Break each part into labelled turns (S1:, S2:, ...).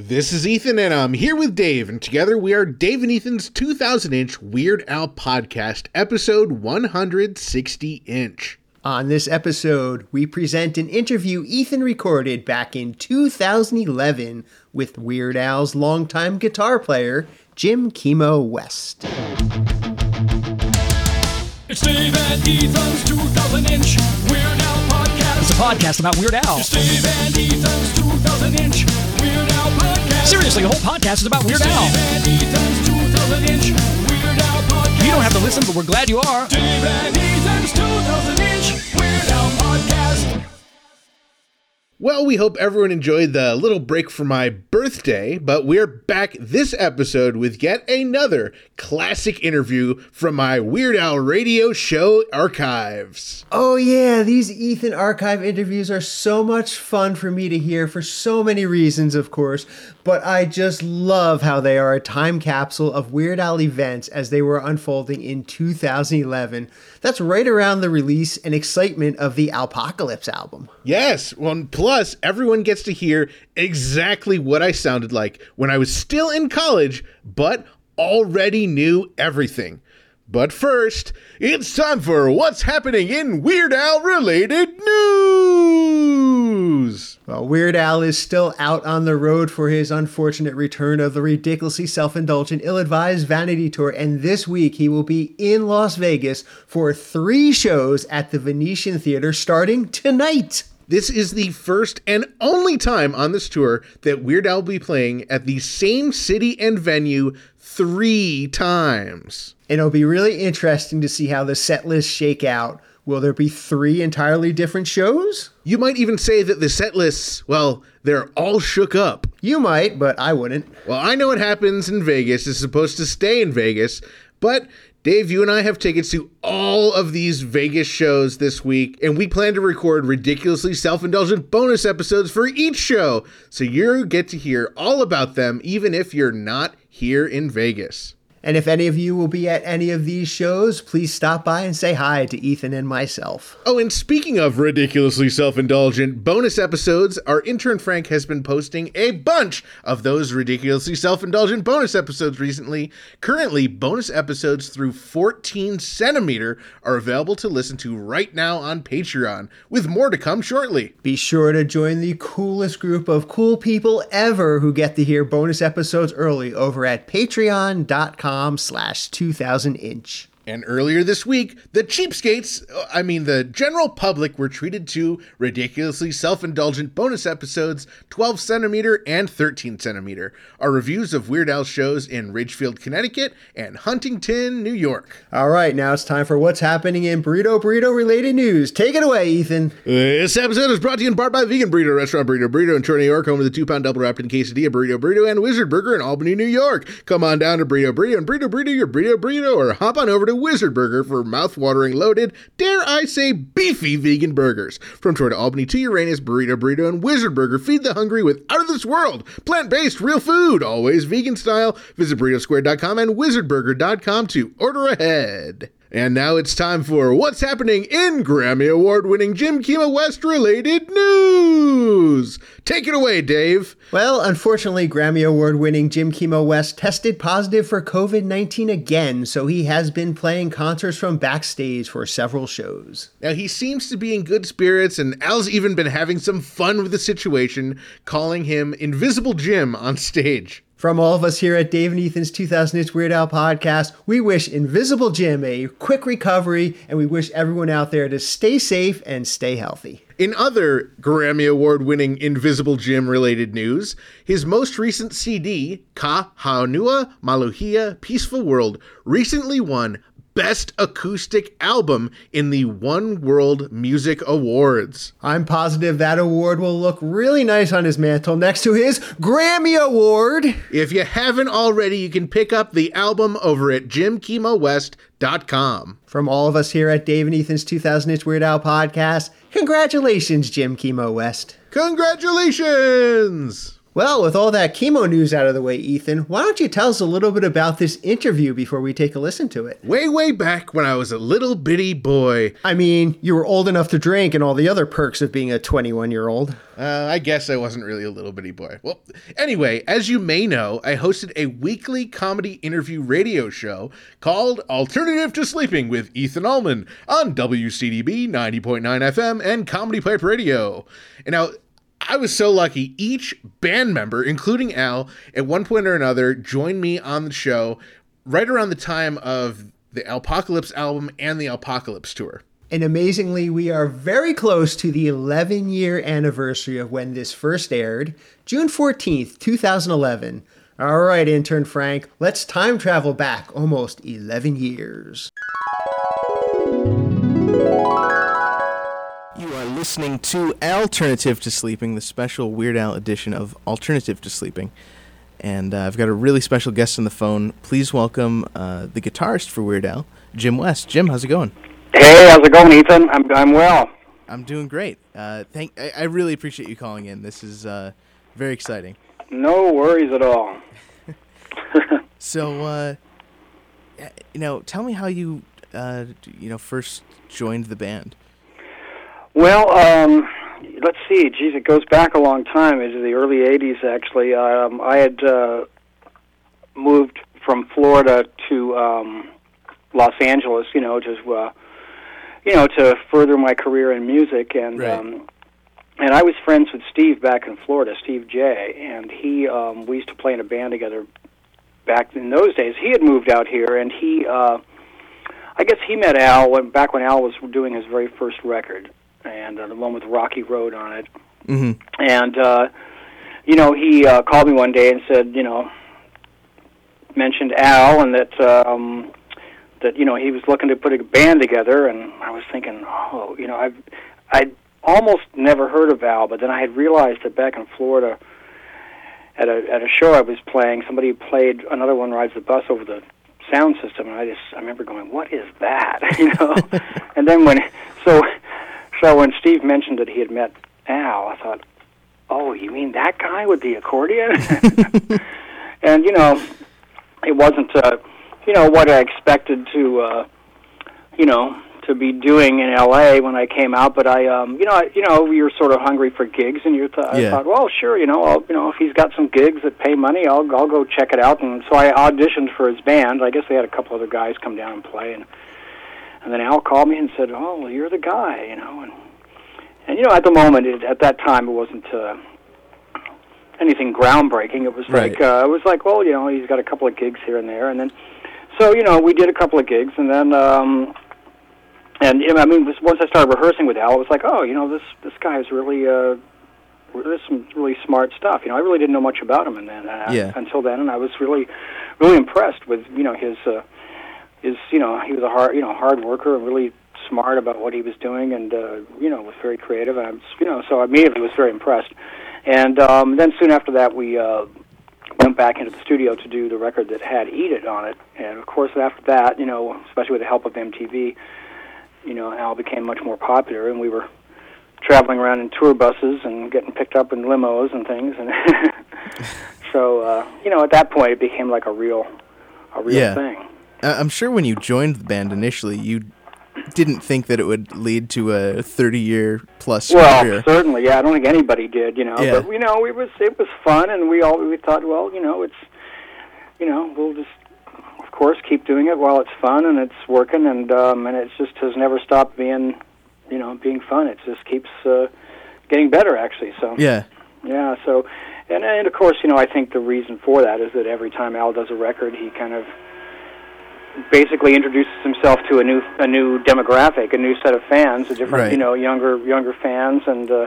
S1: This is Ethan, and I'm here with Dave, and together we are Dave and Ethan's 2000 inch Weird Al podcast, episode 160 inch.
S2: On this episode, we present an interview Ethan recorded back in 2011 with Weird Al's longtime guitar player, Jim Kimo West.
S3: It's Dave and Ethan's 2000 inch Weird Al podcast.
S4: It's a podcast about Weird Al.
S3: It's Dave and Ethan's 2000 inch Weird Al podcast.
S4: Seriously, the whole podcast is about Weird Al.
S3: and Ethan's 2000 inch Weird Al podcast.
S4: You don't have to listen, but we're glad you are.
S1: Well, we hope everyone enjoyed the little break for my birthday, but we're back this episode with yet another classic interview from my Weird Al radio show archives.
S2: Oh, yeah, these Ethan archive interviews are so much fun for me to hear for so many reasons, of course, but I just love how they are a time capsule of Weird Al events as they were unfolding in 2011. That's right around the release and excitement of the Apocalypse album.
S1: Yes, well, plus everyone gets to hear exactly what I sounded like when I was still in college, but already knew everything. But first, it's time for what's happening in Weird Al related news.
S2: Well, Weird Al is still out on the road for his unfortunate return of the ridiculously self indulgent, ill advised Vanity Tour, and this week he will be in Las Vegas for three shows at the Venetian Theater starting tonight.
S1: This is the first and only time on this tour that Weird Al will be playing at the same city and venue three times.
S2: And it'll be really interesting to see how the set lists shake out. Will there be three entirely different shows?
S1: You might even say that the set lists, well, they're all shook up.
S2: You might, but I wouldn't.
S1: Well, I know what happens in Vegas is supposed to stay in Vegas, but Dave, you and I have tickets to all of these Vegas shows this week, and we plan to record ridiculously self indulgent bonus episodes for each show. So you get to hear all about them, even if you're not here in Vegas.
S2: And if any of you will be at any of these shows, please stop by and say hi to Ethan and myself.
S1: Oh, and speaking of ridiculously self indulgent bonus episodes, our intern Frank has been posting a bunch of those ridiculously self indulgent bonus episodes recently. Currently, bonus episodes through 14 centimeter are available to listen to right now on Patreon, with more to come shortly.
S2: Be sure to join the coolest group of cool people ever who get to hear bonus episodes early over at patreon.com slash 2000 inch.
S1: And earlier this week, the cheapskates, I mean the general public, were treated to ridiculously self indulgent bonus episodes 12 centimeter and 13 centimeter. Our reviews of Weird Al shows in Ridgefield, Connecticut and Huntington, New York.
S2: All right, now it's time for what's happening in burrito burrito related news. Take it away, Ethan.
S1: This episode is brought to you in part by Vegan Burrito Restaurant Burrito Burrito in Troy, New York, home of the two pound double wrapped in quesadilla Burrito Burrito and Wizard Burger in Albany, New York. Come on down to Burrito Burrito and Burrito Burrito your Burrito Burrito or hop on over to Wizard Burger for mouth-watering, loaded, dare I say, beefy vegan burgers. From Troy to Albany to Uranus, Burrito Burrito and Wizard Burger feed the hungry with out of this world, plant-based, real food, always vegan style. Visit burritosquare.com and wizardburger.com to order ahead. And now it's time for what's happening in Grammy Award winning Jim Kimo West related news. Take it away, Dave.
S2: Well, unfortunately, Grammy Award winning Jim Kimo West tested positive for COVID 19 again, so he has been playing concerts from backstage for several shows.
S1: Now, he seems to be in good spirits, and Al's even been having some fun with the situation, calling him Invisible Jim on stage.
S2: From all of us here at Dave and Ethan's 2000 Inch Weird Al podcast, we wish Invisible Jim a quick recovery, and we wish everyone out there to stay safe and stay healthy.
S1: In other Grammy Award winning Invisible Jim related news, his most recent CD, Ka Honua Maluhia Peaceful World, recently won Best Acoustic Album in the One World Music Awards.
S2: I'm positive that award will look really nice on his mantle next to his Grammy Award.
S1: If you haven't already, you can pick up the album over at jimkimowest.com.
S2: From all of us here at Dave and Ethan's 2000 Inch Weird Al podcast, congratulations, Jim Kimo West.
S1: Congratulations!
S2: Well, with all that Kimo news out of the way, Ethan, why don't you tell us a little bit about this interview before we take a listen to it?
S1: Way, way back when I was a little bitty boy.
S2: I mean, you were old enough to drink and all the other perks of being a 21 year old.
S1: Uh, I guess I wasn't really a little bitty boy. Well, anyway, as you may know, I hosted a weekly comedy interview radio show called Alternative to Sleeping with Ethan Allman on WCDB 90.9 FM and Comedy Pipe Radio. And now, I was so lucky. Each band member, including Al, at one point or another, joined me on the show right around the time of the Apocalypse album and the Apocalypse tour.
S2: And amazingly, we are very close to the 11 year anniversary of when this first aired, June 14th, 2011. All right, intern Frank, let's time travel back almost 11 years.
S5: Listening to Alternative to Sleeping, the special Weird Al edition of Alternative to Sleeping. And uh, I've got a really special guest on the phone. Please welcome uh, the guitarist for Weird Al, Jim West. Jim, how's it going?
S6: Hey, how's it going, Ethan? I'm I'm well.
S5: I'm doing great. Uh, thank. I, I really appreciate you calling in. This is uh, very exciting.
S6: No worries at all.
S5: So, uh, you know, tell me how you, uh, you know, first joined the band.
S6: Well, um, let's see. Geez, it goes back a long time into the early '80s. Actually, um, I had uh, moved from Florida to um, Los Angeles. You know, just uh, you know, to further my career in music, and
S5: Right.
S6: um, and I was friends with Steve back in Florida, Steve Jay, and he um, we used to play in a band together back in those days. He had moved out here, and he. Uh, I guess he met Al when, back when Al was doing his very first record, and uh, the one with Rocky Road on it.
S5: Mm-hmm.
S6: And uh, you know, he uh, called me one day and said, you know, mentioned Al and that um, that you know he was looking to put a band together, and I was thinking, oh, you know, I've I'd almost never heard of Al, but then I had realized that back in Florida. At a at a show I was playing, somebody played another one rides the bus over the sound system, and I just I remember going, "What is that?" you know. and then when so so when Steve mentioned that he had met Al, I thought, "Oh, you mean that guy with the accordion?" and you know, it wasn't uh, you know what I expected to uh, you know to be doing in LA when I came out, but I um you know I, you know you're sort of hungry for gigs, and you th- I thought, well, sure, you know, I'll, you know if he's got some gigs that pay money, I'll I'll go check it out, and so I auditioned for his band. I guess they had a couple other guys come down and play, and and then Al called me and said, "Oh, well, you're the guy," you know, and and you know at the moment it, at that time it wasn't uh, anything groundbreaking. It was like uh, it was like, well, you know, he's got a couple of gigs here and there, and then so you know we did a couple of gigs, and then um, and you know, I mean this- once I started rehearsing with Al, it was like, oh, you know, this this guy is really. Uh, there's some really smart stuff. You know, I really didn't know much about him, and then uh,
S5: Yeah.
S6: until then, and I was really, really impressed with you know his, uh, his you know he was a hard you know hard worker and really smart about what he was doing, and uh, you know was very creative, and I was you know so I immediately was very impressed. And um, then soon after that, we uh, went back into the studio to do the record that had "Eat It" on it, and of course after that, you know, especially with the help of MTV, you know, Al became much more popular, and we were traveling around in tour buses and getting picked up in limos and things, and so uh, you know, at that point, it became like a real, a real
S5: Yeah.
S6: thing.
S5: I'm sure when you joined the band initially, you didn't think that it would lead to a 30 year plus
S6: Well,
S5: career.
S6: certainly, yeah. I don't think anybody did, you know.
S5: Yeah.
S6: But you know, it was it was fun, and we all we thought, well, you know, it's you know, we'll just of course keep doing it while it's fun and it's working, and um, and it just has never stopped being, you know, being fun. It just keeps uh, getting better, actually. So
S5: Yeah.
S6: yeah. So, and and of course, you know, I think the reason for that is that every time Al does a record, he kind of basically introduces himself to a new a new demographic, a new set of fans, a different,
S5: Right.
S6: you know, younger younger fans, and uh,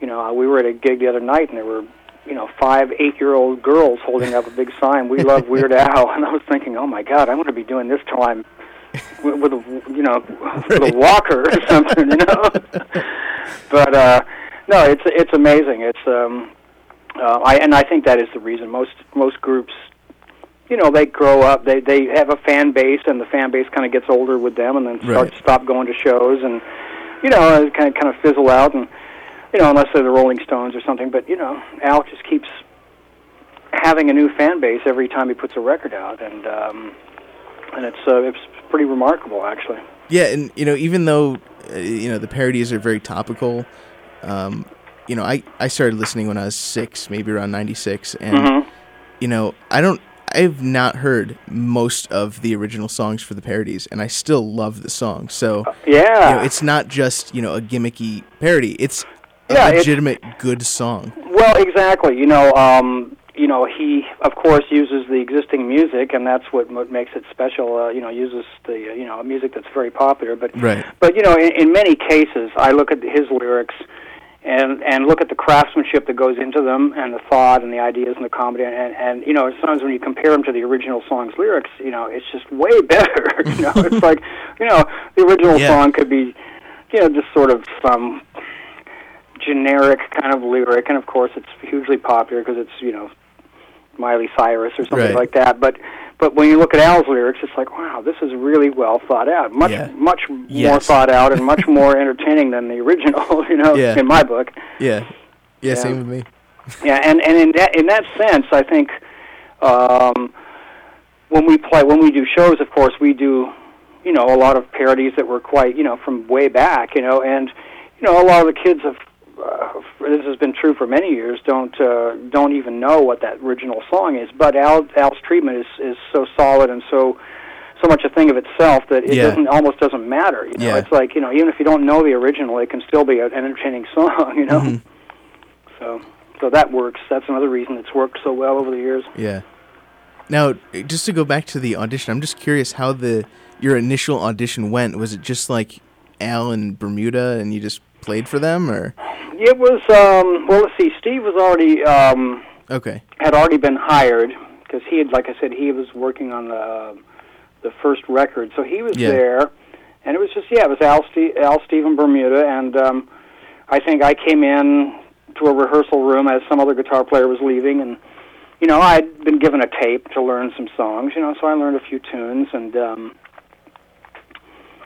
S6: you know, we were at a gig the other night, and there were. You know, five, eight-year-old girls holding up a big sign. We love Weird Al, and I was thinking, oh my God, I'm going to be doing this till I'm with, with a, you know, with a walker or something, you know. but uh, no, it's it's amazing. It's um, uh, I and I think that is the reason most most groups, you know, they grow up, they they have a fan base, and the fan base kind of gets older with them, and then start
S5: Right.
S6: stop going to shows, and you know, kind of kind of fizzle out, and you know, unless they're the Rolling Stones or something. But you know, Al just keeps having a new fan base every time he puts a record out, and um, and it's uh, it's pretty remarkable actually.
S5: Yeah, and you know, even though uh, you know the parodies are very topical, um, you know, I I started listening when I was six, maybe around '96, and
S6: Mhm.
S5: you know, I don't. I've not heard most of the original songs for the parodies, and I still love the song. So,
S6: Yeah,
S5: you know, it's not just you know a gimmicky parody; it's a
S6: Yeah, it's-
S5: legitimate good song.
S6: Well, exactly. You know, um, you know, he of course uses the existing music, and that's what, what makes it special. Uh, you know, uses the uh, you know music that's very popular. But
S5: Right.
S6: but you know, in, in many cases, I look at his lyrics. And and look at the craftsmanship that goes into them, and the thought, and the ideas, and the comedy, and and you know sometimes when you compare them to the original song's lyrics, you know it's just way better. you know, it's like you know the original
S5: Yeah.
S6: song could be, you know, just sort of some generic kind of lyric, and of course it's hugely popular because it's you know Miley Cyrus or something
S5: Right.
S6: like that. But but when you look at Al's lyrics, it's like wow, this is really well thought out, much
S5: Yeah.
S6: much more thought out and much more entertaining than the original. You know,
S5: Yeah.
S6: in my book.
S5: Yeah, yeah,
S6: Yeah.
S5: same with me.
S6: Yeah, and and in that in that sense, I think um, when we play when we do shows, of course, we do you know a lot of parodies that were quite you know from way back, you know, and you know a lot of the kids have. Uh, this has been true for many years. Don't uh, don't even know what that original song is. But Al, Al's treatment is is so solid and so so much a thing of itself that it
S5: Yeah.
S6: doesn't almost doesn't matter. You know,
S5: Yeah.
S6: it's like you know even if you don't know the original, it can still be an entertaining song. You know.
S5: Mhm.
S6: So, so that works. That's another reason it's worked so well over the years.
S5: Yeah. Now, just to go back to the audition, I'm just curious how the your initial audition went. Was it just like Al and Bermuda, and you just played for them, or
S6: It was um, well. Let's see. Steve was already um,
S5: okay?
S6: had already been hired because he had, like I said, he was working on the the first record, so he was
S5: Yeah.
S6: there, and it was just yeah, it was Al, Ste- Al, Steve, and Bermuda, and um, I think I came in to a rehearsal room as some other guitar player was leaving, and you know I'd been given a tape to learn some songs, you know, so I learned a few tunes, and um,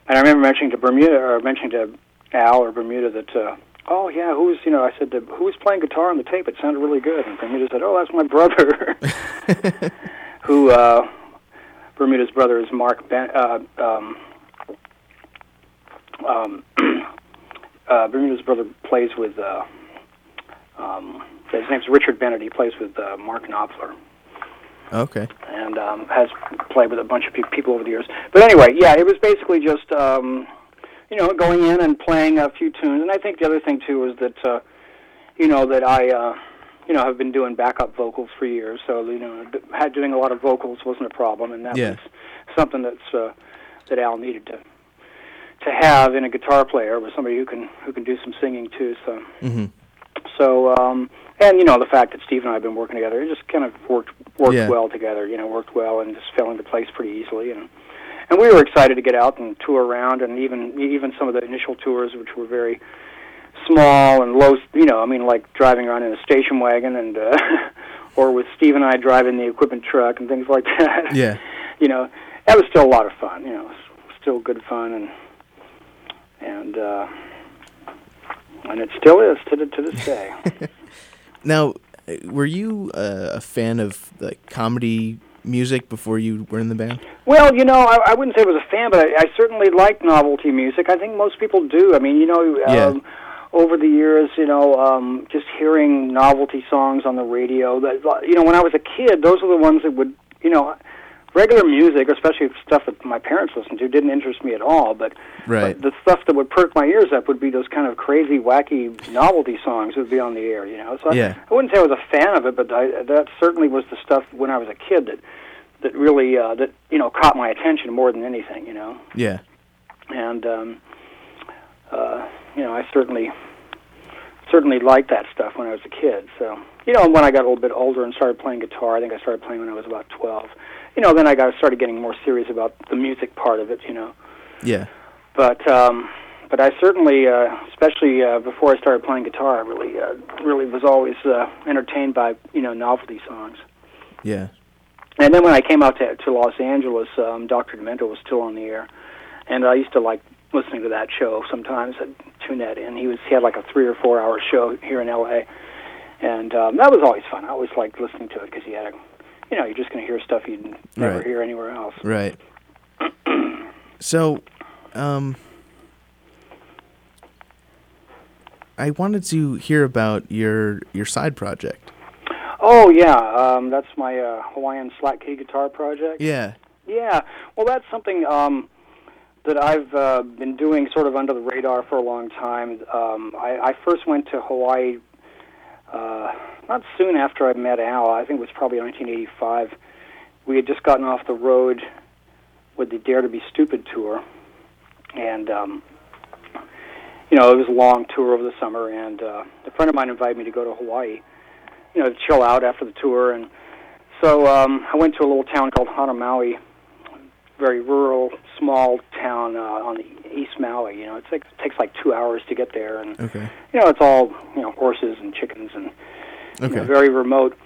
S6: and I remember mentioning to Bermuda or mentioning to Al or Bermuda that. Uh, Oh yeah, who's you know? I said, who was playing guitar on the tape? It sounded really good. And Bermuda said, Oh, that's my brother. who uh, Bermuda's brother is Mark ben, uh, um, um, uh, Bermuda's brother plays with uh, um, his name's Richard Bennett. He plays with uh, Mark Knopfler
S5: Okay.
S6: and um, has played with a bunch of pe- people over the years. But anyway, yeah, it was basically just um, you know going in and playing a few tunes. And I think the other thing too is that uh, you know that I uh, you know have been doing backup vocals for years, so you know had doing a lot of vocals wasn't a problem, and that
S5: Yeah.
S6: was something that's uh, that Al needed to to have in a guitar player was somebody who can who can do some singing too. So
S5: hmm
S6: so, um, and you know, the fact that Steve and I have been working together, it just kind of worked worked
S5: Yeah.
S6: well together. You know, worked well and just fell into place pretty easily. And and we were excited to get out and tour around, and even even some of the initial tours, which were very small and low. You know, I mean, like driving around in a station wagon, and uh, or with Steve and I driving the equipment truck and things like that.
S5: Yeah.
S6: you know, that was still a lot of fun. You know, still good fun, and and uh, and it still is to to this day.
S5: Now, uh, were you uh, a fan of like comedy music before you were in the band?
S6: Well, you know, I, I wouldn't say I was a fan, but I, I certainly like novelty music. I think most people do. I mean, you know,
S5: Yeah.
S6: um, over the years, you know, um, just hearing novelty songs on the radio. That you know, when I was a kid, those are the ones that would, you know, regular music, especially stuff that my parents listened to, didn't interest me at all. But,
S5: Right.
S6: but the stuff that would perk my ears up would be those kind of crazy, wacky novelty songs that would be on the air. You know, so I- I, wouldn't say I was a fan of it, but I, that certainly was the stuff when I was a kid that that really uh, that you know caught my attention more than anything. You know,
S5: Yeah.
S6: and um, uh, you know, I certainly certainly liked that stuff when I was a kid. So you know, when I got a little bit older and started playing guitar, I think I started playing when I was about twelve. You know, then I got started getting more serious about the music part of it. You know,
S5: Yeah.
S6: but um, but I certainly, uh, especially uh, before I started playing guitar, I really uh, really was always uh, entertained by you know novelty songs.
S5: Yeah.
S6: And then when I came out to, to Los Angeles, um, Dr. Demento was still on the air, and I used to like listening to that show sometimes. I'd tune that in. He was he had like a three or four hour show here in L.A. and um, that was always fun. I always liked listening to it because you had a, you know, you're just going to hear stuff you'd never
S5: Right.
S6: hear anywhere else.
S5: Right. so, um, I wanted to hear about your your side project.
S6: Oh yeah, um, that's my uh, Hawaiian slack key guitar project.
S5: Yeah.
S6: Yeah, well, that's something um, that I've uh, been doing sort of under the radar for a long time. Um, I, I first went to Hawaii uh, not soon after I met Al. I think it was probably 1985. We had just gotten off the road with the Dare to Be Stupid tour, and um, you know it was a long tour over the summer. And uh, a friend of mine invited me to go to Hawaii, you know, to chill out after the tour and. So um, I went to a little town called Hana Maui, very rural, small town uh, on the East Maui. You know, it's like, it takes like two hours to get there, and
S5: Okay.
S6: you know, it's all you know, horses and chickens and you know, very remote.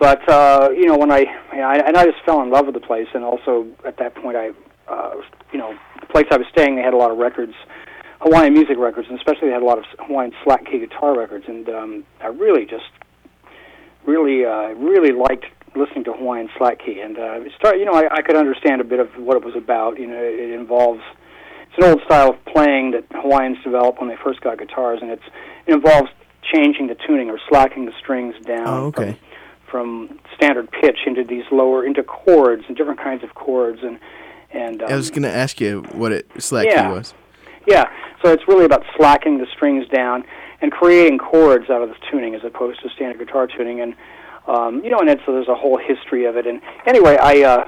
S6: But uh, you know, when I, you know, I and I just fell in love with the place, and also at that point, I, uh, you know, the place I was staying, they had a lot of records, Hawaiian music records, and especially they had a lot of Hawaiian slack key guitar records, and um, I really just, really, uh, really liked listening to Hawaiian slack key, and uh, it start, you know, I, I could understand a bit of what it was about. You know, it involves. It's an old style of playing that Hawaiians developed when they first got guitars, and it's it involves changing the tuning or slacking the strings down
S5: Oh, okay.
S6: from, from standard pitch into these lower into chords and different kinds of chords and and um,
S5: I was gonna ask you what it slack
S6: Yeah.
S5: key was.
S6: yeah, so it's really about slacking the strings down and creating chords out of this tuning as opposed to standard guitar tuning. And um, you know, and it's, so there's a whole history of it. And anyway, I uh,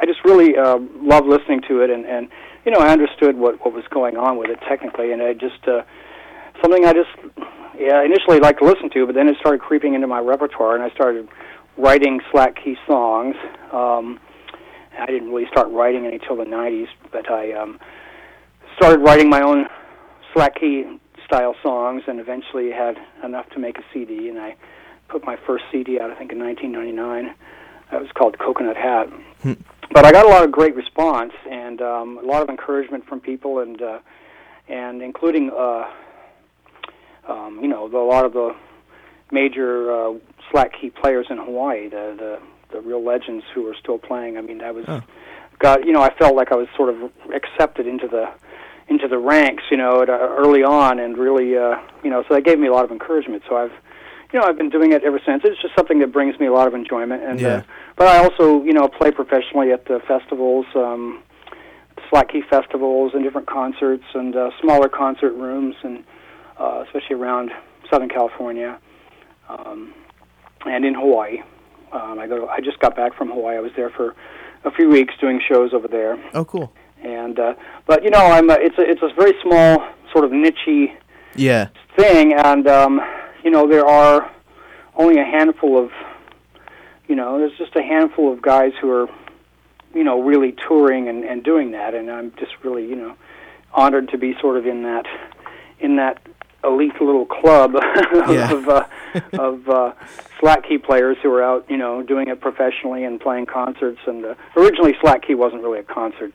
S6: I just really uh, love listening to it, and and you know, I understood what what was going on with it technically, and I just uh, something I just yeah initially liked to listen to, but then it started creeping into my repertoire, and I started writing slack key songs. Um, I didn't really start writing any till the '90s, but I um, started writing my own slack key style songs, and eventually had enough to make a CD. And I put my first CD out, I think, in 1999. It was called Coconut Hat. but I got a lot of great response and um, a lot of encouragement from people, and uh, and including uh, um, you know the, a lot of the major uh, slack key players in Hawaii, the the the real legends who are still playing. I mean, I was
S5: Oh.
S6: got you know I felt like I was sort of accepted into the into the ranks, you know, at, uh, early on, and really, uh, you know, so that gave me a lot of encouragement. So I've, you know, I've been doing it ever since. It's just something that brings me a lot of enjoyment, and
S5: Yeah.
S6: uh, but I also, you know, play professionally at the festivals, um, slack key festivals, and different concerts, and uh, smaller concert rooms, and uh, especially around Southern California, um, and in Hawaii. Um, I go. I just got back from Hawaii. I was there for a few weeks doing shows over there
S5: Oh, cool.
S6: And uh, but you know I'm a, it's a it's a very small sort of nichey
S5: Yeah.
S6: thing, and um, you know there are only a handful of you know there's just a handful of guys who are you know really touring and, and doing that, and I'm just really you know honored to be sort of in that in that elite little club
S5: Yeah.
S6: of uh, of uh, slack key players who are out you know doing it professionally and playing concerts. And uh, originally slack key wasn't really a concert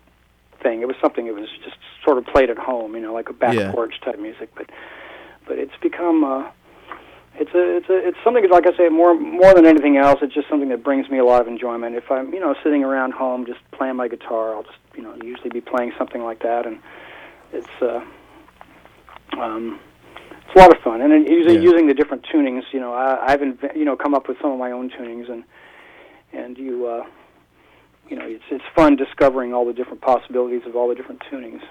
S6: thing. It was something that was just sort of played at home, you know, like a back
S5: Yeah.
S6: porch type music. But but it's become uh, it's a it's a it's something like I say more more than anything else. It's just something that brings me a lot of enjoyment. If I'm you know sitting around home just playing my guitar, I'll just you know usually be playing something like that, and it's uh, um, it's a lot of fun. And then using
S5: Yeah.
S6: using the different tunings, you know, I, I've inve- you know come up with some of my own tunings, and and you. Uh, you know, it's it's fun discovering all the different possibilities of all the different tunings.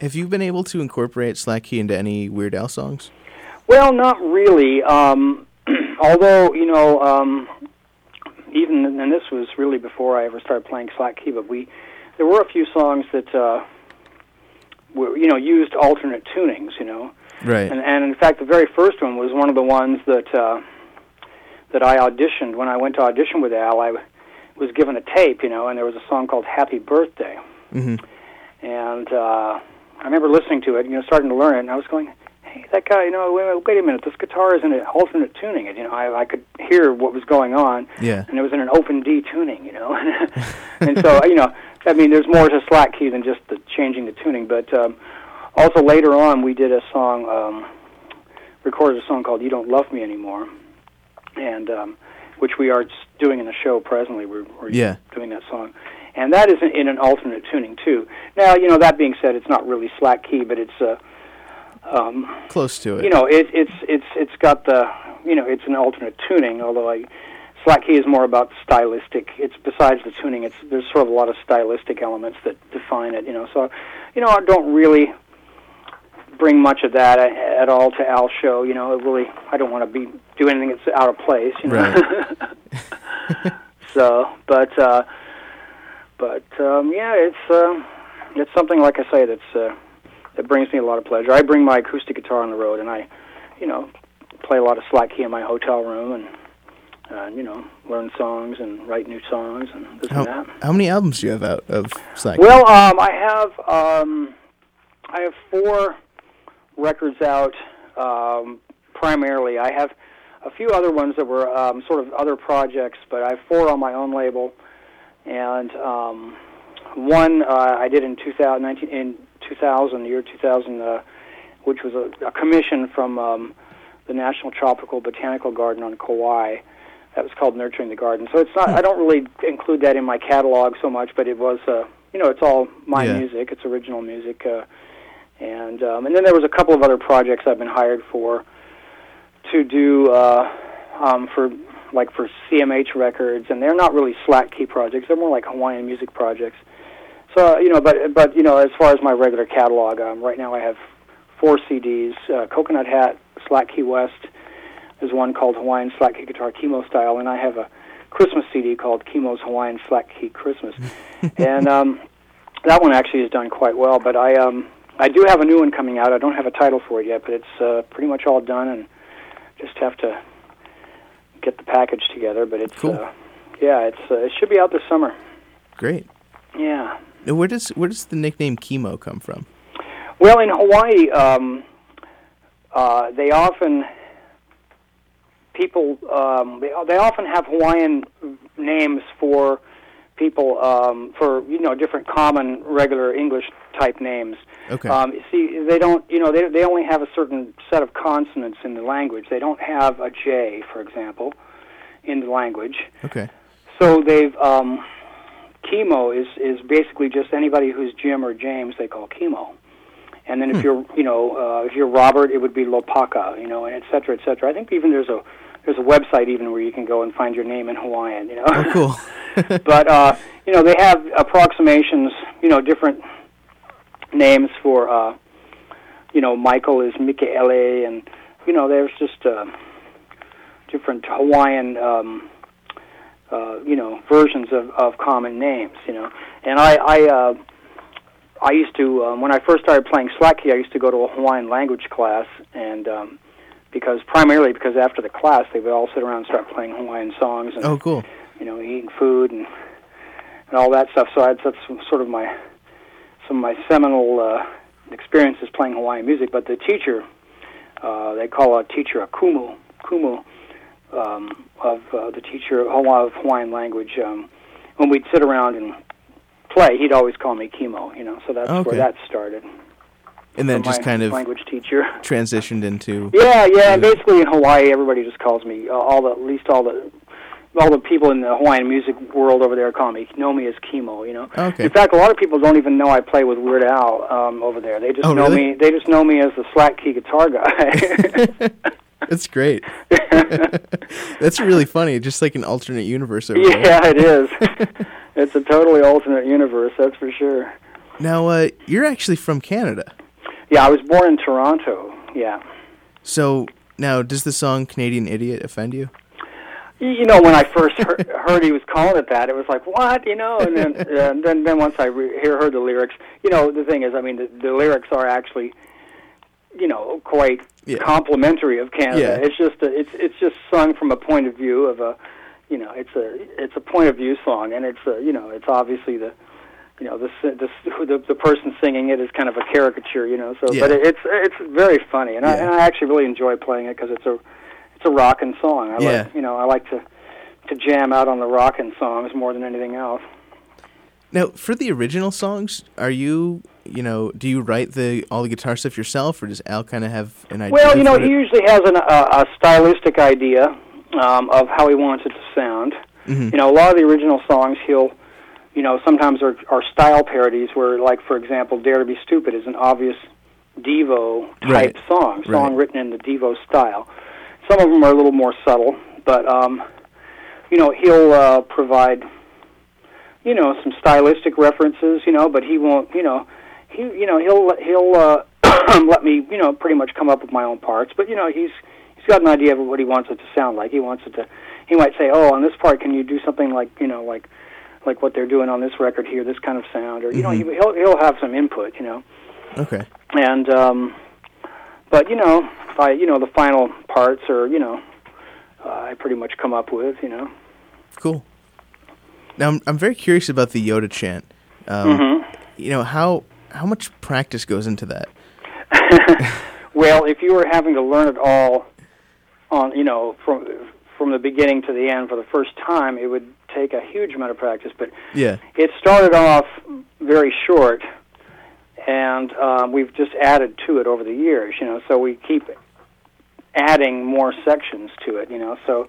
S5: Have you been able to incorporate slack key into any Weird Al songs?
S6: Well, not really. Um, although you know, um, even and this was really before I ever started playing slack key, but we there were a few songs that uh, were you know used alternate tunings. You know,
S5: Right.
S6: and and in fact, the very first one was one of the ones that uh, that I auditioned when I went to audition with Al. I was given a tape, you know, and there was a song called "Happy Birthday."
S5: hmm
S6: and uh, I remember listening to it, you know, starting to learn it, and I was going, "Hey, that guy, you know, wait, wait a minute, this guitar is in an alternate tuning." And you know, I, I could hear what was going on,
S5: Yeah.
S6: and it was in an open D tuning, you know, and so you know, I mean, there's more to slack key than just the changing the tuning. But um, also later on, we did a song, um, recorded a song called "You Don't Love Me Anymore," and um, which we are doing in the show presently. We're, we're
S5: Yeah.
S6: doing that song, and that is in, in an alternate tuning too. Now, you know, that being said, it's not really slack key, but it's uh, um,
S5: Close to it.
S6: you know, it, it's it's it's got the you know, it's an alternate tuning. Although I, slack key is more about stylistic. It's besides the tuning. It's there's sort of a lot of stylistic elements that define it. You know, so you know, I don't really bring much of that at all to Al's show. You know, it really I don't want to be do anything that's out of place. You know. so, but uh, but um, yeah, it's uh, it's something like I say that's uh, that brings me a lot of pleasure. I bring my acoustic guitar on the road, and I, you know, play a lot of slack key in my hotel room, and uh, you know, learn songs and write new songs and this and that.
S5: how many albums do you have out of Slack?
S6: Well, um, I have um, I have four records out. Um, primarily, I have a few other ones that were um, sort of other projects, but I have four on my own label, and um, one uh, I did in 2019 in 2000, year 2000, uh, which was a, a commission from um, the National Tropical Botanical Garden on Kauai. That was called Nurturing the Garden. So it's not. I don't really include that in my catalog so much, but it was. Uh, you know, it's all my
S5: Yeah.
S6: music. It's original music. Uh, and um, and then there was a couple of other projects I've been hired for to do uh, um, for like for CMH records, and they're not really slack key projects. They're more like Hawaiian music projects. So you know, but but you know, as far as my regular catalog, um, right now I have four CDs: uh, Coconut Hat, Slack Key West. There's one called Hawaiian Slack Key Guitar Kimo Style, and I have a Christmas CD called Kimo's Hawaiian Slack Key Christmas. and um, that one actually is done quite well. But I um, I do have a new one coming out. I don't have a title for it yet, but it's uh, pretty much all done, and just have to get the package together. But it's
S5: Cool.
S6: uh, yeah, it's uh, it should be out this summer.
S5: Great.
S6: Yeah.
S5: Now, where does where does the nickname Kimo come from?
S6: Well, in Hawaii, um, uh, they often people um, they, they often have Hawaiian names for people um, for you know different common regular English type names.
S5: Okay.
S6: Um, see, they don't you know they they only have a certain set of consonants in the language. They don't have a J, for example, in the language.
S5: Okay.
S6: So they've um, Kimo is is basically just anybody who's Jim or James they call Kimo, and then if you're you know uh, if you're Robert it would be Lopaka you know and et cetera et cetera. I think even there's a there's a website even where you can go and find your name in Hawaiian you know.
S5: Oh, cool.
S6: but uh, you know they have approximations you know different names for uh, you know Michael is Mikaele and you know there's just uh, different Hawaiian. Um, uh, you know versions of, of common names you know and I I uh, I used to um, when I first started playing slack key I used to go to a Hawaiian language class and um, because primarily because after the class they would all sit around and start playing Hawaiian songs and
S5: oh, cool.
S6: you know eating food and and all that stuff so I, that's sort of my some of my seminal uh, experiences playing Hawaiian music but the teacher uh, they call a teacher a kumu kumu um, of uh, the teacher of Hawaii of Hawaiian language. Um, when we'd sit around and play, he'd always call me Kimo. You know, so that's
S5: Okay.
S6: where that started.
S5: And then just kind of
S6: language teacher.
S5: transitioned into.
S6: Yeah, yeah. And basically, in Hawaii, everybody just calls me uh, all the at least all the all the people in the Hawaiian music world over there call me know me as Kimo. You know.
S5: Okay.
S6: In fact, a lot of people don't even know I play with Weird Al um, over there. They just
S5: Oh,
S6: know
S5: really?
S6: me. They just know me as the slack key guitar guy.
S5: That's great. That's really funny. Just like an alternate universe over there.
S6: yeah, it is. it's a totally alternate universe. That's for sure.
S5: Now, uh, you're actually from Canada.
S6: Yeah, I was born in Toronto. Yeah.
S5: So now, does the song "Canadian Idiot" offend you?
S6: You know, when I first heard, heard he was calling it that, it was like, what? You know, and then uh, then then once I re- hear heard the lyrics, you know, the thing is, I mean, the, the lyrics are actually, you know, quite
S5: Yeah.
S6: complimentary of Canada.
S5: Yeah.
S6: It's just a, it's it's just sung from a point of view of a, you know, it's a it's a point of view song, and it's a, you know, it's obviously the. You know, the, the the the person singing it is kind of a caricature. You know, so
S5: Yeah.
S6: but it, it's it's very funny, and I and I actually really enjoy playing it because it's a it's a rockin' song. I
S5: Yeah.
S6: like you know I like to to jam out on the rockin' songs more than anything else.
S5: Now, for the original songs, are you, you know, do you write the all the guitar stuff yourself, or does Al kind of have an idea?
S6: Well, you know he usually has an, a, a stylistic idea, um, of how he wants it to sound.
S5: Mhm.
S6: You know, a lot of the original songs he'll, you know, sometimes are, are style parodies where, like, for example, "Dare to Be Stupid" is an obvious Devo type
S5: Right.
S6: song, song
S5: Right.
S6: written in the Devo style. Some of them are a little more subtle, but um, you know, he'll uh, provide, you know, some stylistic references, you know, but he won't, you know, he, you know, he'll he'll uh, let me, you know, pretty much come up with my own parts. But you know, he's he's got an idea of what he wants it to sound like. He wants it to. He might say, "Oh, on this part, can you do something like, you know, like like what they're doing on this record here, this kind of sound?" Or you know, he, he'll he'll have some input, you know
S5: Okay.
S6: and um but you know I you know the final parts are you know uh, I pretty much come up with you know
S5: Cool. Now I'm, I'm very curious about the Yoda chant. Um,
S6: Mm-hmm.
S5: You know how how much practice goes into that?
S6: well if you were having to learn it all on you know from from the beginning to the end for the first time it would take a huge amount of practice but
S5: Yeah.
S6: it started off very short and um, we've just added to it over the years you know so we keep adding more sections to it you know so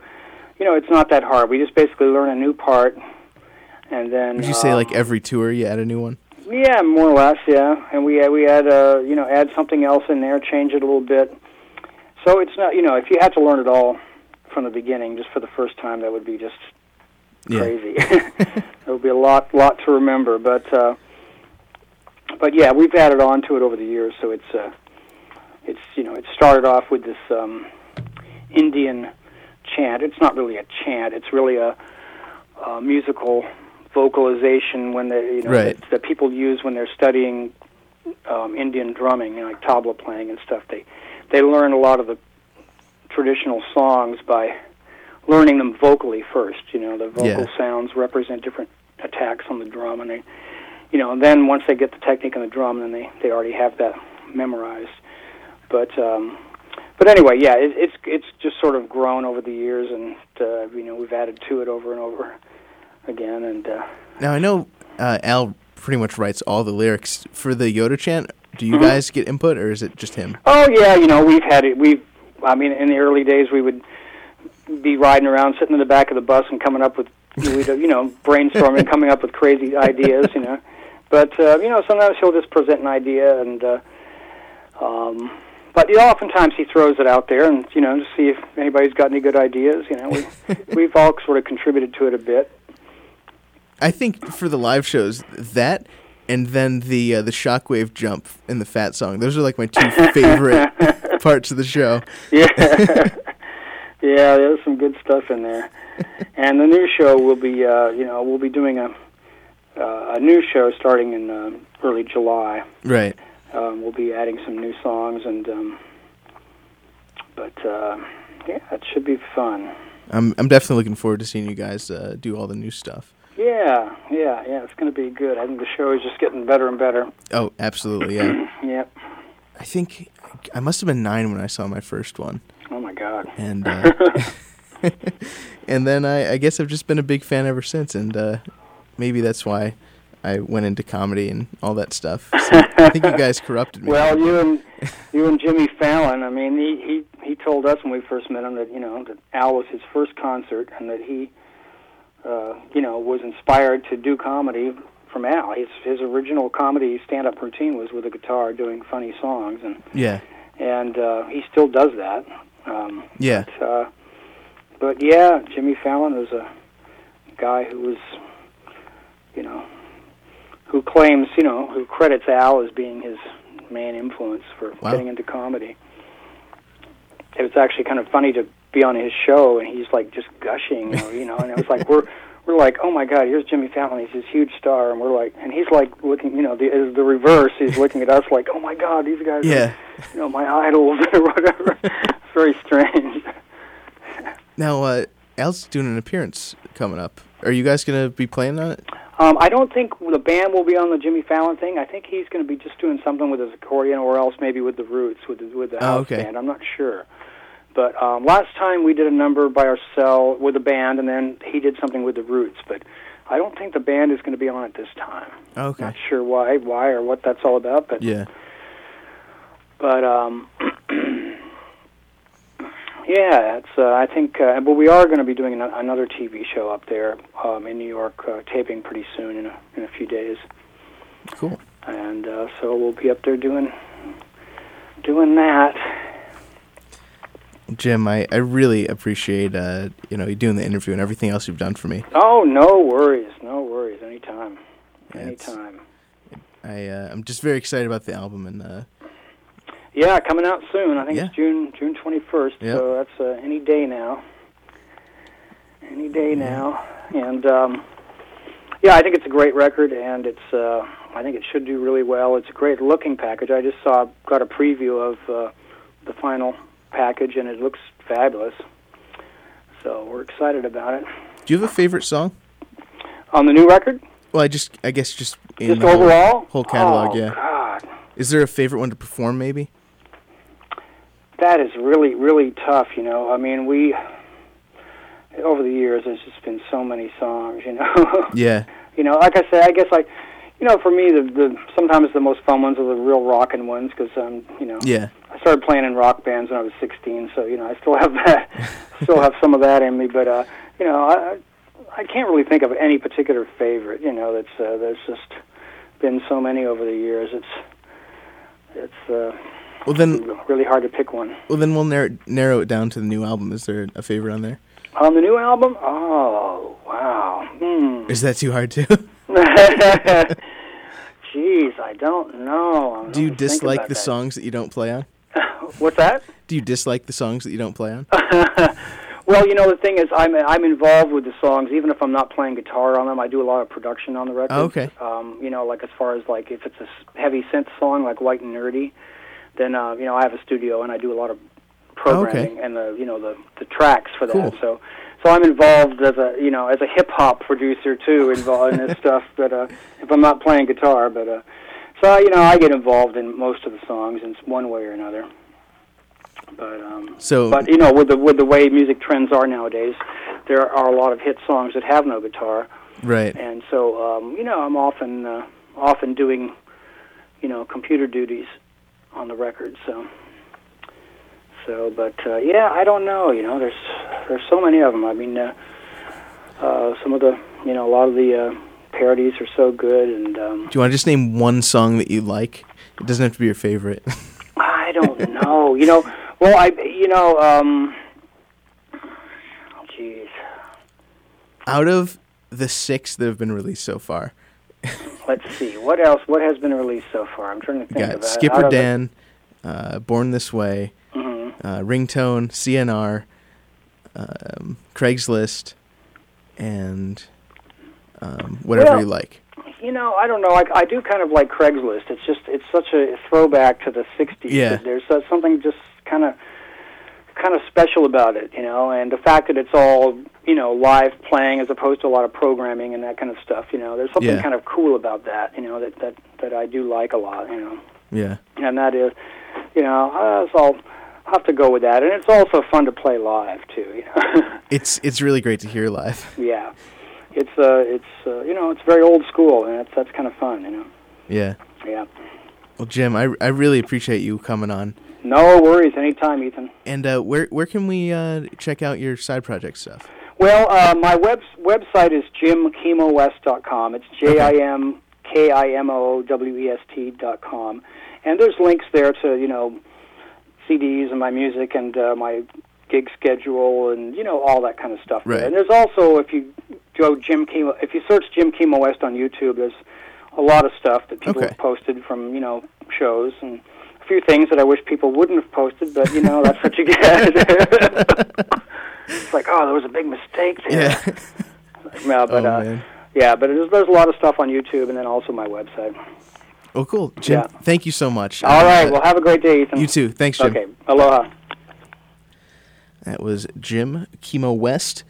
S6: you know it's not that hard we just basically learn a new part and then
S5: Would you say
S6: um,
S5: like every tour you add a new one?
S6: yeah more or less yeah and we we add uh you know add something else in there change it a little bit so it's not you know if you had to learn it all from the beginning just for the first time that would be just
S5: Yeah.
S6: crazy. there will be a lot, lot to remember, but uh, but yeah, we've added on to it over the years. So it's uh, it's you know it started off with this um, Indian chant. It's not really a chant. It's really a, a musical vocalization when they you know
S5: Right.
S6: that, that people use when they're studying um, Indian drumming, you know, like tabla playing and stuff. They they learn a lot of the traditional songs by learning them vocally first. You know, the vocal
S5: Yeah.
S6: sounds represent different attacks on the drum, and they, you know, and then once they get the technique on the drum, then they they already have that memorized. But um, but anyway, yeah, it, it's it's just sort of grown over the years, and uh, you know, we've added to it over and over again, and. Uh,
S5: Now I know uh, Al pretty much writes all the lyrics for the Yoda chant. Do
S6: Mm-hmm.
S5: you guys get input, or is it just him?
S6: Oh yeah, you know we've had it. We've, I mean, in the early days we would be riding around, sitting in the back of the bus, and coming up with, you know, brainstorming, coming up with crazy ideas, you know. But uh, you know, sometimes he'll just present an idea, and uh, um, but you know, oftentimes he throws it out there, and you know, to see if anybody's got any good ideas. You know, we we've all sort of contributed to it a bit.
S5: I think for the live shows, that and then the uh, the shockwave jump in the Fat song. Those are like my two favorite parts of the show.
S6: Yeah. yeah, there's some good stuff in there. And the new show will be, uh, you know, we'll be doing a uh, a new show starting in uh, early July.
S5: Right.
S6: Um, we'll be adding some new songs, and um, but uh, yeah, it should be fun.
S5: I'm I'm definitely looking forward to seeing you guys uh, do all the new stuff.
S6: Yeah, yeah, yeah. It's going to be good. I think the show is just getting better and better.
S5: Oh, absolutely, yeah.
S6: Yep.
S5: I think I must have been nine when I saw my first one,
S6: Oh my God.
S5: and uh, and then I, I guess I've just been a big fan ever since, and uh, maybe that's why I went into comedy and all that stuff. So I think you guys corrupted me.
S6: Well, you and you and Jimmy Fallon. I mean, he he he told us when we first met him that you know that Al was his first concert, and that he, uh, you know, was inspired to do comedy from Al. His his original comedy stand-up routine was with a guitar doing funny songs, and
S5: yeah,
S6: and uh, he still does that. Um,
S5: yeah,
S6: but, uh, but yeah, Jimmy Fallon was a guy who was, you know, who claims, you know, who credits Al as being his main influence for
S5: Wow.
S6: getting into comedy. It was actually kind of funny to be on his show, and he's like just gushing, or, you know, and it was like we're we're like, oh my God, here's Jimmy Fallon, he's this huge star, and we're like, and he's like looking, you know, the is the reverse, he's looking at us like, oh my God, these guys,
S5: yeah.
S6: are, you know, my idols or whatever. it's very strange.
S5: Now, uh, Al's doing an appearance coming up. Are you guys gonna be playing on it?
S6: Um, I don't think the band will be on the Jimmy Fallon thing. I think he's going to be just doing something with his accordion, or else maybe with the Roots, with the, with the
S5: Oh,
S6: house
S5: okay.
S6: band. I'm not sure. But um, last time we did a number by ourselves with a band, and then he did something with the Roots. But I don't think the band is going to be on it this time.
S5: Okay.
S6: Not sure why, why or what that's all about. But
S5: Yeah.
S6: but um, Yeah, it's. Uh, I think, uh, but we are going to be doing an- another TV show up there um, in New York, uh, taping pretty soon in a in a few days,
S5: Cool.
S6: and uh, so we'll be up there doing doing that.
S5: Jim, I, I really appreciate uh, you know you doing the interview and everything else you've done for me.
S6: Oh, no worries, no worries. Anytime,
S5: Yeah,
S6: anytime.
S5: I uh, I'm just very excited about the album and uh,
S6: Yeah, coming out soon. I think
S5: Yeah.
S6: it's June June twenty first.
S5: Yep.
S6: So that's uh, any day now. Any day now, and um, yeah, I think it's a great record, and it's. Uh, I think it should do really well. It's a great looking package. I just saw got a preview of uh, the final package, and it looks fabulous. So we're excited about it.
S5: do you have a favorite song?
S6: On the new record,
S5: Well, I just I guess just in
S6: just
S5: the whole-
S6: overall,
S5: whole catalog,
S6: oh,
S5: yeah.
S6: God.
S5: Is there a favorite one to perform? Maybe.
S6: That is really, really tough. You know, I mean, we over the years, there's just been so many songs. You know,
S5: Yeah.
S6: you know, like I said, I guess like, you know, for me, the the sometimes the most fun ones are the real rockin' ones because um, you know,
S5: Yeah.
S6: I started playing in rock bands when I was 16, so you know, I still have that, still have some of that in me. But uh, you know, I I can't really think of any particular favorite. You know, that's uh, there's just been so many over the years. It's it's uh,
S5: Well then,
S6: really hard to pick one.
S5: well then we'll narrow narrow it down to the new album. Is there a favorite on there?
S6: On the new album? Oh, wow. Hmm.
S5: Is that too hard to?
S6: Jeez, I don't know. I'm
S5: Do you dislike the
S6: that.
S5: songs that you don't play on?
S6: What's that?
S5: Do you dislike the songs that you don't play on?
S6: Well, you know the thing is, I'm I'm involved with the songs, even if I'm not playing guitar on them. I do a lot of production on the record.
S5: Oh, okay.
S6: Um, you know, like as far as like if it's a heavy synth song like White and Nerdy, then uh, you know I have a studio and I do a lot of programming and the you know the the tracks for that.
S5: Cool.
S6: So so I'm involved as a you know as a hip hop producer too, involved in this stuff. But uh, if I'm not playing guitar, but uh, so you know I get involved in most of the songs in one way or another. But um,
S5: So
S6: but you know, with the with the way music trends are nowadays, there are a lot of hit songs that have no guitar,
S5: right.
S6: and so um, you know, I'm often uh, often doing you know computer duties on the record. So so, but uh, yeah, I don't know. You know, there's there's so many of them. I mean, uh, uh, some of the you know a lot of the uh, parodies are so good, and um,
S5: Do you want to just name one song that you like? It doesn't have to be your favorite.
S6: I don't know. You know, well, I you know, um, jeez.
S5: Out of the six that have been released so far,
S6: Let's see. What else? What has been released so far? I'm trying to
S5: you
S6: think
S5: got
S6: of. Out
S5: Skipper Dan, uh, Born This Way,
S6: Mhm.
S5: uh, Ringtone, CNR, um, Craigslist, and um, whatever
S6: Well,
S5: you like.
S6: You know, I don't know. I, I do kind of like Craigslist. It's just it's such a throwback to the '60s.
S5: Yeah.
S6: There's uh, something just kind of kind of special about it, you know, and the fact that it's all you know live playing as opposed to a lot of programming and that kind of stuff. You know, there's something
S5: Yeah.
S6: kind of cool about that. You know, that that that I do like a lot. You know.
S5: Yeah.
S6: and that is, you know, uh, so I'll have to go with that. And it's also fun to play live too. You know,
S5: It's it's really great to hear live.
S6: yeah, it's uh, it's uh, you know, it's very old school, and that's that's kind of fun. You know,
S5: Yeah.
S6: yeah.
S5: Well, Jim, I, I really appreciate you coming on.
S6: No worries, anytime, Ethan.
S5: And uh, where where can we uh, check out your side project stuff?
S6: Well, uh, my web website is jimkimowest.com. It's J I M K I M O W E S T dot com, and there's links there to you know CDs and my music and uh, my gig schedule and you know all that kind of stuff. there.
S5: Right.
S6: And there's also if you go Jim Kimo, if you search Jim Kimo West on YouTube, there's a lot of stuff that people
S5: Okay.
S6: have posted from you know shows and a few things that I wish people wouldn't have posted, but you know that's what you get. it's like oh, there was a big mistake there.
S5: Yeah.
S6: Yeah, but
S5: oh
S6: uh, yeah, but there's, there's a lot of stuff on YouTube and then also my website.
S5: Oh, cool, Jim.
S6: yeah.
S5: Thank you so much.
S6: All right,
S5: Uh,
S6: well, have a great day, Ethan.
S5: you too. Thanks, Jim.
S6: Okay, aloha.
S5: That was Jim Kimo West,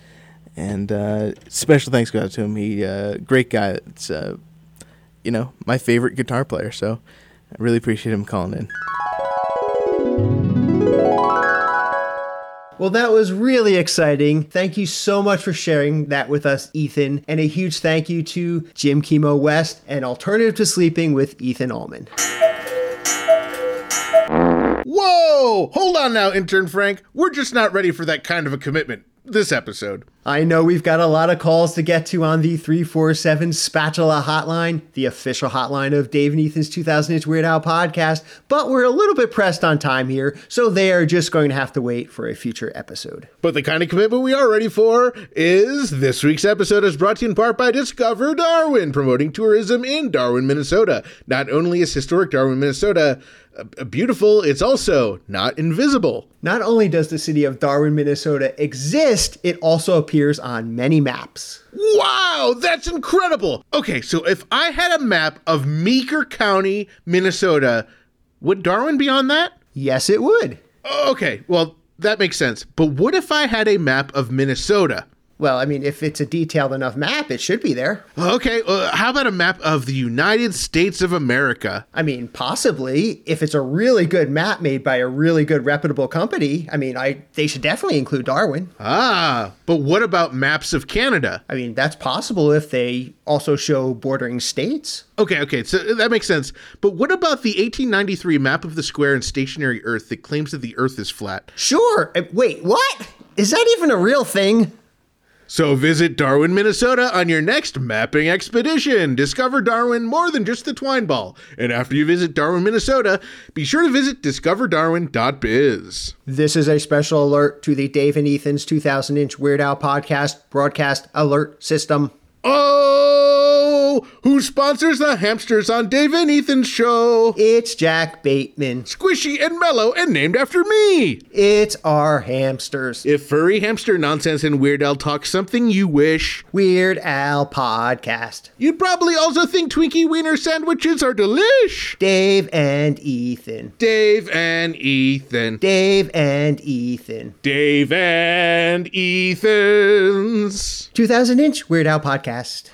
S5: and uh, special thanks go out to him. He uh, great guy. It's uh, you know my favorite guitar player. So I really appreciate him calling in.
S2: Well, that was really exciting. Thank you so much for sharing that with us, Ethan. And a huge thank you to Jim Kimo West and Alternative to Sleeping with Ethan Allman.
S1: Whoa! Hold on now, intern Frank. We're just not ready for that kind of a commitment this episode.
S2: I know we've got a lot of calls to get to on the 347 Spatula hotline, the official hotline of Dave and Ethan's 2000 Inch Weird Al podcast, but we're a little bit pressed on time here, so they are just going to have to wait for a future episode.
S1: But the kind of commitment we are ready for is this week's episode is brought to you in part by Discover Darwin, promoting tourism in Darwin, Minnesota. Not only is historic Darwin, Minnesota uh, beautiful, it's also not invisible.
S2: Not only does the city of Darwin, Minnesota exist, it also appears on many maps.
S1: Wow, that's incredible. Okay, so if I had a map of Meeker County, Minnesota, would Darwin be on that?
S2: Yes, it would.
S1: Okay, well, that makes sense. But what if I had a map of Minnesota?
S2: Well, I mean, if it's a detailed enough map, it should be there.
S1: Okay, uh, how about a map of the United States of America?
S2: I mean, possibly if it's a really good map made by a really good reputable company. I mean, I they should definitely include Darwin.
S1: Ah, but what about maps of Canada?
S2: I mean, that's possible if they also show bordering states.
S1: Okay, okay, so that makes sense. But what about the 1893 map of the square and stationary Earth that claims that the Earth is flat?
S2: Sure. Uh, Wait, what? Is that even a real thing?
S1: So visit Darwin, Minnesota on your next mapping expedition. Discover Darwin more than just the twine ball. And after you visit Darwin, Minnesota, be sure to visit discoverdarwin.biz.
S2: This is a special alert to the Dave and Ethan's 2000 inch Weird Al podcast broadcast alert system.
S1: Oh, who sponsors the hamsters on Dave and Ethan's show?
S2: It's Jack Bateman.
S1: Squishy and mellow and named after me.
S2: It's our hamsters.
S1: If furry hamster nonsense and Weird Al talk something you wish,
S2: Weird Al podcast.
S1: you'd probably also think Twinkie Wiener sandwiches are delish.
S2: Dave and Ethan.
S1: Dave and Ethan.
S2: Dave and Ethan.
S1: Dave and Ethan's.
S2: 2000 inch Weird Al podcast.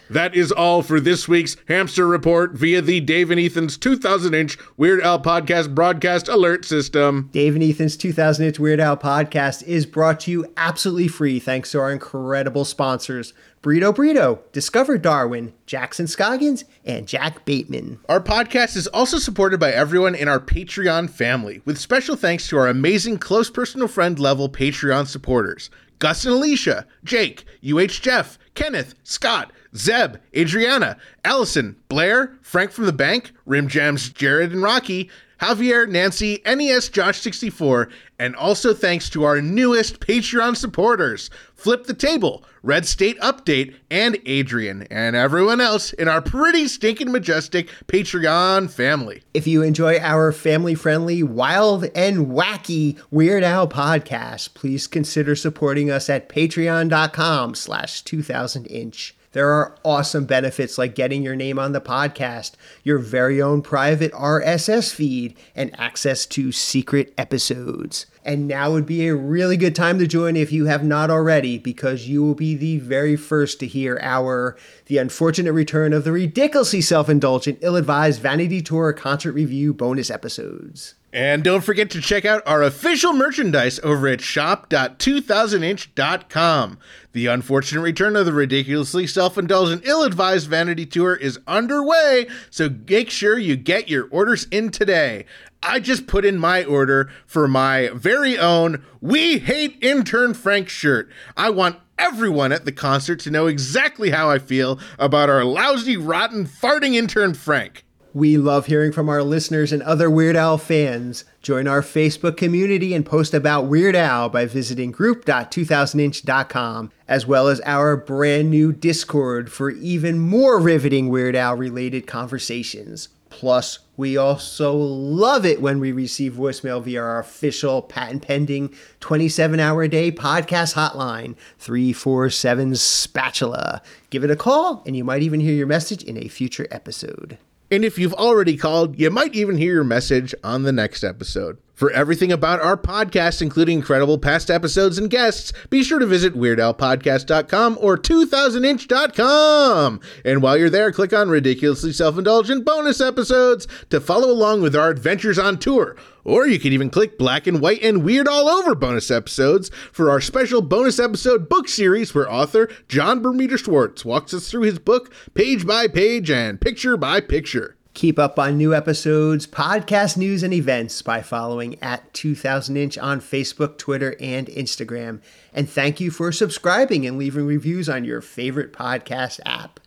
S1: That is all for this week's Hamster Report via the Dave and Ethan's 2000 inch Weird Al Podcast broadcast alert system.
S2: Dave and Ethan's 2000 Inch Weird Al podcast is brought to you absolutely free thanks to our incredible sponsors Burrito Burrito, Discover Darwin, Jackson Scoggins, and Jack Bateman.
S1: Our podcast is also supported by everyone in our Patreon family, with special thanks to our amazing close personal friend level Patreon supporters Gus and Alicia, Jake, UH Jeff, Kenneth, Scott, Zeb, Adriana, Allison, Blair, Frank from the Bank, Rim Jams, Jared and Rocky, Javier, Nancy, NES Josh 64, and also thanks to our newest Patreon supporters, Flip the Table, Red State Update, and Adrian, and everyone else in our pretty stinking majestic Patreon family.
S2: If you enjoy our family friendly, wild, and wacky Weird Al podcast, please consider supporting us at patreon.com slash 2000 inch. There are awesome benefits like getting your name on the podcast, your very own private RSS feed, and access to secret episodes. And now would be a really good time to join if you have not already, because you will be the very first to hear our The Unfortunate Return of the Ridiculously Self Indulgent, Ill Advised Vanity Tour concert review bonus episodes.
S1: And don't forget to check out our official merchandise over at shop.2000inch.com. The unfortunate return of the ridiculously self indulgent, ill advised vanity tour is underway, so make sure you get your orders in today. I just put in my order for my very own We Hate Intern Frank shirt. I want everyone at the concert to know exactly how I feel about our lousy, rotten, farting intern Frank.
S2: We love hearing from our listeners and other Weird Al fans. Join our Facebook community and post about Weird Al by visiting group.2000inch.com, as well as our brand new Discord for even more riveting Weird Al related conversations. Plus, we also love it when we receive voicemail via our official patent pending 27 hour a day podcast hotline 347 Spatula. Give it a call, and you might even hear your message in a future episode.
S1: And if you've already called, you might even hear your message on the next episode. For everything about our podcast, including incredible past episodes and guests, be sure to visit WeirdAlPodcast.com or 2000inch.com. And while you're there, click on Ridiculously Self Indulgent bonus episodes to follow along with our adventures on tour. Or you can even click black and white and weird all over bonus episodes for our special bonus episode book series where author Jon Bermuda Schwartz walks us through his book page by page and picture by picture.
S2: Keep up on new episodes, podcast news, and events by following at 2000 Inch on Facebook, Twitter, and Instagram. And thank you for subscribing and leaving reviews on your favorite podcast app.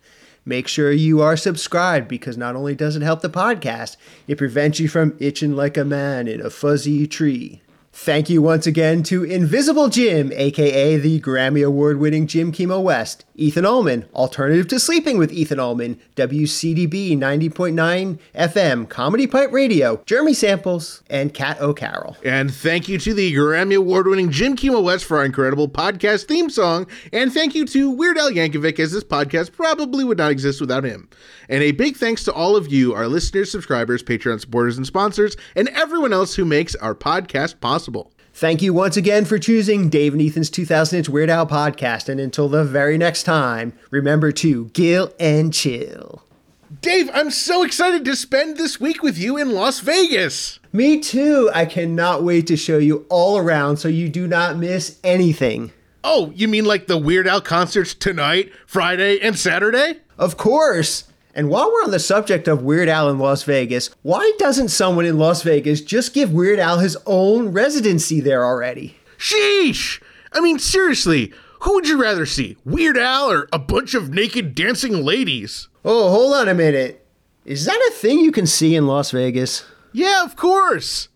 S2: Make sure you are subscribed because not only does it help the podcast, it prevents you from itching like a man in a fuzzy tree. Thank you once again to Invisible Jim, aka the Grammy Award winning Jim Kimo West, Ethan Ullman, Alternative to Sleeping with Ethan Ullman, WCDB 90.9 FM, Comedy Pipe Radio, Jeremy Samples, and Kat O'Carroll.
S1: And thank you to the Grammy Award winning Jim Kimo West for our incredible podcast theme song. And thank you to Weird Al Yankovic, as this podcast probably would not exist without him. And a big thanks to all of you, our listeners, subscribers, Patreon supporters, and sponsors, and everyone else who makes our podcast possible.
S2: Thank you once again for choosing Dave and Ethan's 2000 Inch Weird Al podcast. And until the very next time, remember to gill and chill.
S1: Dave, I'm so excited to spend this week with you in Las Vegas.
S2: Me too. I cannot wait to show you all around so you do not miss anything.
S1: Oh, you mean like the Weird Al concerts tonight, Friday, and Saturday?
S2: Of course. And while we're on the subject of Weird Al in Las Vegas, why doesn't someone in Las Vegas just give Weird Al his own residency there already?
S1: Sheesh! I mean, seriously, who would you rather see, Weird Al or a bunch of naked dancing ladies?
S2: Oh, hold on a minute. Is that a thing you can see in Las Vegas?
S1: Yeah, of course.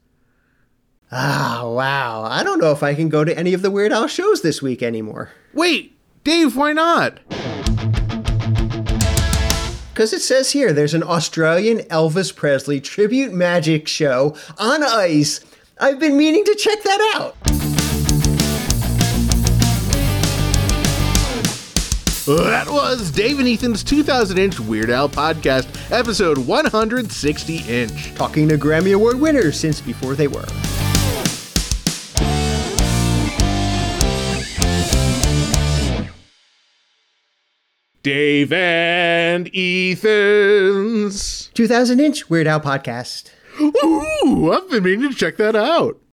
S2: Ah, wow. I don't know if I can go to any of the Weird Al shows this week anymore.
S1: Wait, Dave, why not?
S2: Because it says here there's an Australian Elvis Presley tribute magic show on ice. I've been meaning to check that out.
S1: That was Dave and Ethan's 2000 inch Weird Al podcast, episode 160 inch.
S2: Talking to Grammy Award winners since before they were.
S1: Dave and Ethan's.
S2: 2000 Inch Weird Al podcast.
S1: Ooh, I've been meaning to check that out.